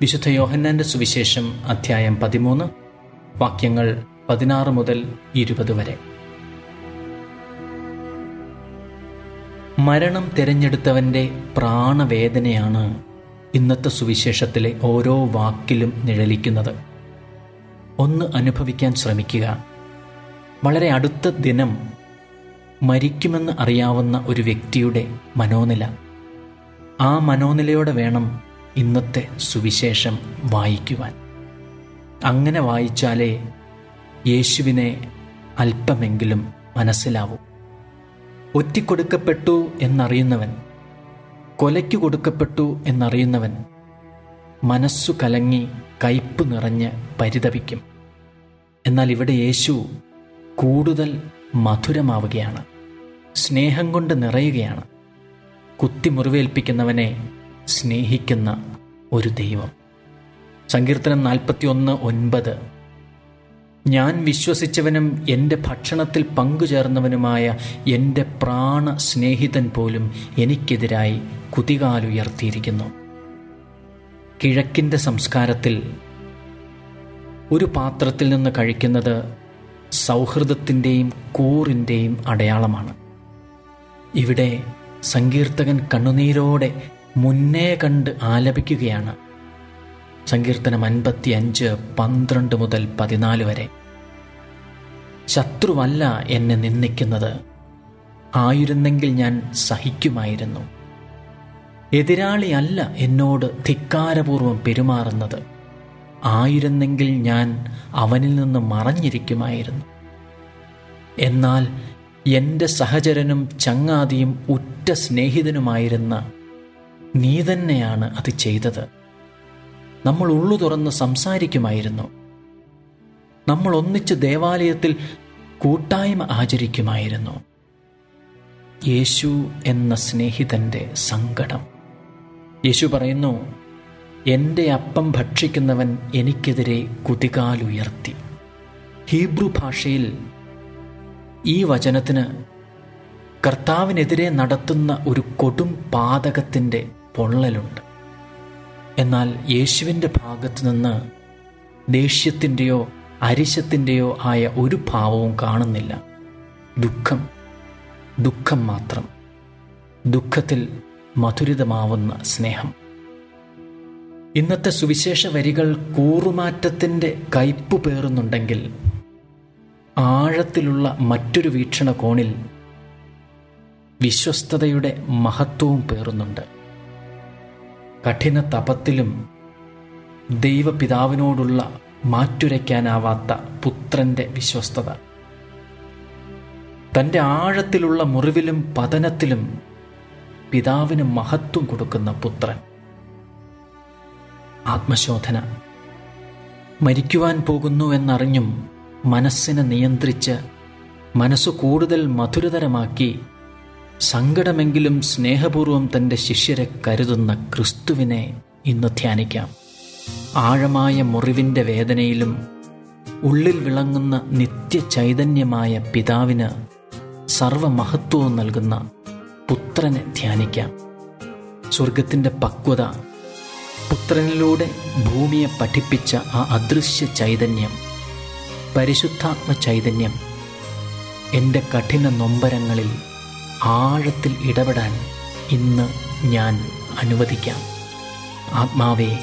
വിശുദ്ധ യോഹന്നാന്റെ സുവിശേഷം അധ്യായം പതിമൂന്ന് വാക്യങ്ങൾ പതിനാറ് മുതൽ ഇരുപത് വരെ. മരണം തിരഞ്ഞെടുത്തവന്റെ പ്രാണവേദനയാണ് ഇന്നത്തെ സുവിശേഷത്തിലെ ഓരോ വാക്കിലും നിഴലിക്കുന്നത്. ഒന്ന് അനുഭവിക്കാൻ ശ്രമിക്കുക. വളരെ അടുത്ത ദിനം മരിക്കുമെന്ന് അറിയാവുന്ന ഒരു വ്യക്തിയുടെ മനോനില. ആ മനോനിലയോടെ വേണം ഇന്നത്തെ സുവിശേഷം വായിക്കുവാൻ. അങ്ങനെ വായിച്ചാലേ യേശുവിനെ അല്പമെങ്കിലും മനസ്സിലാവൂ. ഒറ്റിക്കൊടുക്കപ്പെട്ടു എന്നറിയുന്നവൻ കൊലയ്ക്ക് കൊടുക്കപ്പെട്ടു എന്നറിയുന്നവൻ മനസ്സു കലങ്ങി കയ്പ് നിറഞ്ഞ് പരിതപിക്കും. എന്നാൽ ഇവിടെ യേശു കൂടുതൽ മധുരമാവുകയാണ്. സ്നേഹം കൊണ്ട് നിറയുകയാണ്. കുത്തി മുറിവേൽപ്പിക്കുന്നവനെ സ്നേഹിക്കുന്ന ഒരു ദൈവം. സങ്കീർത്തനം നാൽപ്പത്തി ഒന്ന് ഒൻപത്. ഞാൻ വിശ്വസിച്ചവനും എന്റെ ഭക്ഷണത്തിൽ പങ്കുചേർന്നവനുമായ എന്റെ പ്രാണ സ്നേഹിതൻ പോലും എനിക്കെതിരായി കുതികാലുയർത്തിയിരിക്കുന്നു. കിഴക്കിന്റെ സംസ്കാരത്തിൽ ഒരു പാത്രത്തിൽ നിന്ന് കഴിക്കുന്നത് സൗഹൃദത്തിന്റെയും കൂറിന്റെയും അടയാളമാണ്. ഇവിടെ സങ്കീർത്തകൻ കണ്ണുനീരോടെ മുന്നേ കണ്ട് ആലപിക്കുകയാണ്. സങ്കീർത്തനം അൻപത്തി അഞ്ച് പന്ത്രണ്ട് മുതൽ പതിനാല് വരെ. ശത്രുവല്ല എന്നെ നിന്ദിക്കുന്നത്. ആയിരുന്നെങ്കിൽ ഞാൻ സഹിക്കുമായിരുന്നു. എതിരാളിയല്ല എന്നോട് ധിക്കാരപൂർവം പെരുമാറുന്നത്. ആയിരുന്നെങ്കിൽ ഞാൻ അവനിൽ നിന്ന് മറഞ്ഞിരിക്കുമായിരുന്നു. എന്നാൽ എന്റെ സഹചരനും ചങ്ങാതിയും ഉറ്റ സ്നേഹിതനുമായിരുന്ന നീ തന്നെയാണ് അത് ചെയ്തത്. നമ്മൾ ഉള്ളു തുറന്ന് സംസാരിക്കുമായിരുന്നു. നമ്മൾ ഒന്നിച്ച് ദേവാലയത്തിൽ കൂട്ടായ്മ ആചരിക്കുമായിരുന്നു. യേശു എന്ന സ്നേഹിതന്റെ സങ്കടം. യേശു പറയുന്നു എന്റെ അപ്പം ഭക്ഷിക്കുന്നവൻ എനിക്കെതിരെ കുതികാലുയർത്തി. ഹീബ്രു ഭാഷയിൽ ഈ വചനത്തിന് കർത്താവിനെതിരെ നടത്തുന്ന ഒരു കൊടും പാതകത്തിന്റെ പൊള്ളലുണ്ട്. എന്നാൽ യേശുവിന്റെ ഭാഗത്തു നിന്ന് ദേഷ്യത്തിന്റെയോ അരിശത്തിന്റെയോ ആയ ഒരു ഭാവവും കാണുന്നില്ല. ദുഃഖം ദുഃഖം മാത്രം. ദുഃഖത്തിൽ മധുരിതമാവുന്ന സ്നേഹം. ഇന്നത്തെ സുവിശേഷ വരികൾ കൂറുമാറ്റത്തിന്റെ കയ്പ് പേറുന്നുണ്ടെങ്കിൽ ആഴത്തിലുള്ള മറ്റൊരു വീക്ഷണകോണിൽ വിശ്വസ്തതയുടെ മഹത്വവും പേറുന്നുണ്ട്. കഠിന തപത്തിലും ദൈവപിതാവിനോടുള്ള മാറ്റുരയ്ക്കാനാവാത്ത പുത്രന്റെ വിശ്വസ്തത. തന്റെ ആഴത്തിലുള്ള മുറിവിലും പതനത്തിലും പിതാവിന് മഹത്വം കൊടുക്കുന്ന പുത്രൻ. ആത്മശോധന. മരിക്കുവാൻ പോകുന്നു എന്നറിഞ്ഞും മനസ്സിനെ നിയന്ത്രിച്ച് മനസ്സു കൂടുതൽ മധുരതരമാക്കി സങ്കടമെങ്കിലും സ്നേഹപൂർവം തന്റെ ശിഷ്യരെ കരുതുന്ന ക്രിസ്തുവിനെ ഇന്ന് ധ്യാനിക്കാം. ആഴമായ മുറിവിന്റെ വേദനയിലും ഉള്ളിൽ വിളങ്ങുന്ന നിത്യ ചൈതന്യമായ പിതാവിന് സർവമഹത്വവും നൽകുന്ന പുത്രനെ ധ്യാനിക്കാം. സ്വർഗത്തിന്റെ പക്വത പുത്രനിലൂടെ ഭൂമിയെ പഠിപ്പിച്ച ആ അദൃശ്യ ചൈതന്യം പരിശുദ്ധാത്മ ചൈതന്യം എന്റെ കഠിന നൊമ്പരങ്ങളിൽ ആഴത്തിൽ ഇടപെടാൻ ഇന്ന് ഞാൻ അനുവദിക്കാം. ആത്മാവേ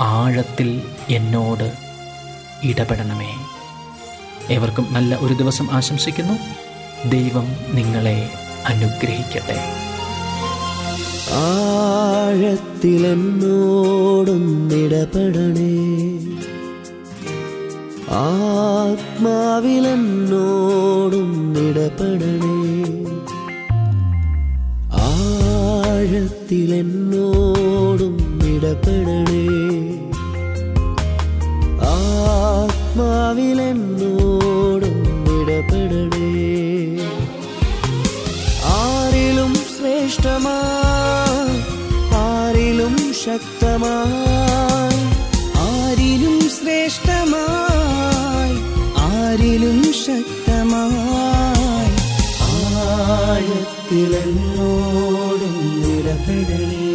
ആഴത്തിൽ എന്നോട് ഇടപെടണമേ. ഏവർക്കും നല്ല ഒരു ദിവസം ആശംസിക്കുന്നു. ദൈവം നിങ്ങളെ അനുഗ്രഹിക്കട്ടെ. ആഴത്തിലെന്നോടൊന്നിടപെടണേ ആത്മാവിലെന്നോടൊന്നിടപെടണേ ആഴത്തിലെന്നോടൊന്നിടപെടണേ ഇടപെടണേ. ആത്മാവിലെന്നോടും ആത്മാവിലെന്നോടും ഇടപെടണേ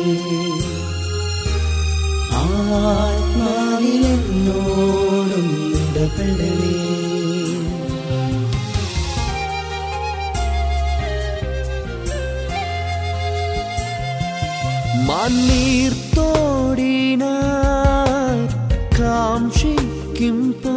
തോടിനാ കാക്ഷിക്കുമ്പോ ആത്മാവിനായി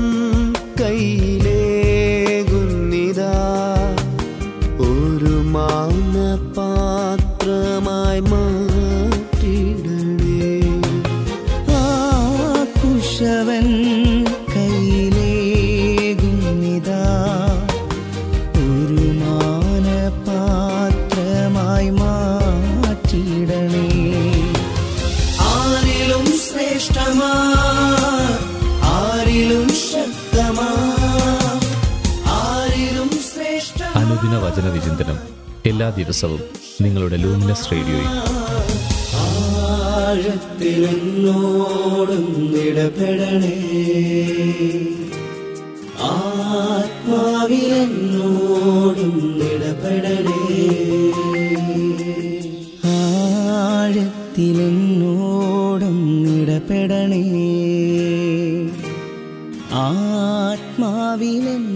കുശവൻ അനുദിന വചന വിചിന്തനം എല്ലാ ദിവസവും നിങ്ങളുടെ ലൂമിനസ് റേഡിയോയിൽ. ആഴത്തിലെന്നോടും ഇടപെടണേ. ആത്മാവിലെന്നോടും ഇടപെടണേ. ആഴത്തിലെന്നോടും ഇടപെടണേ. ആത്മാവിലെന്നോടും